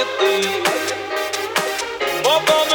could be. More, more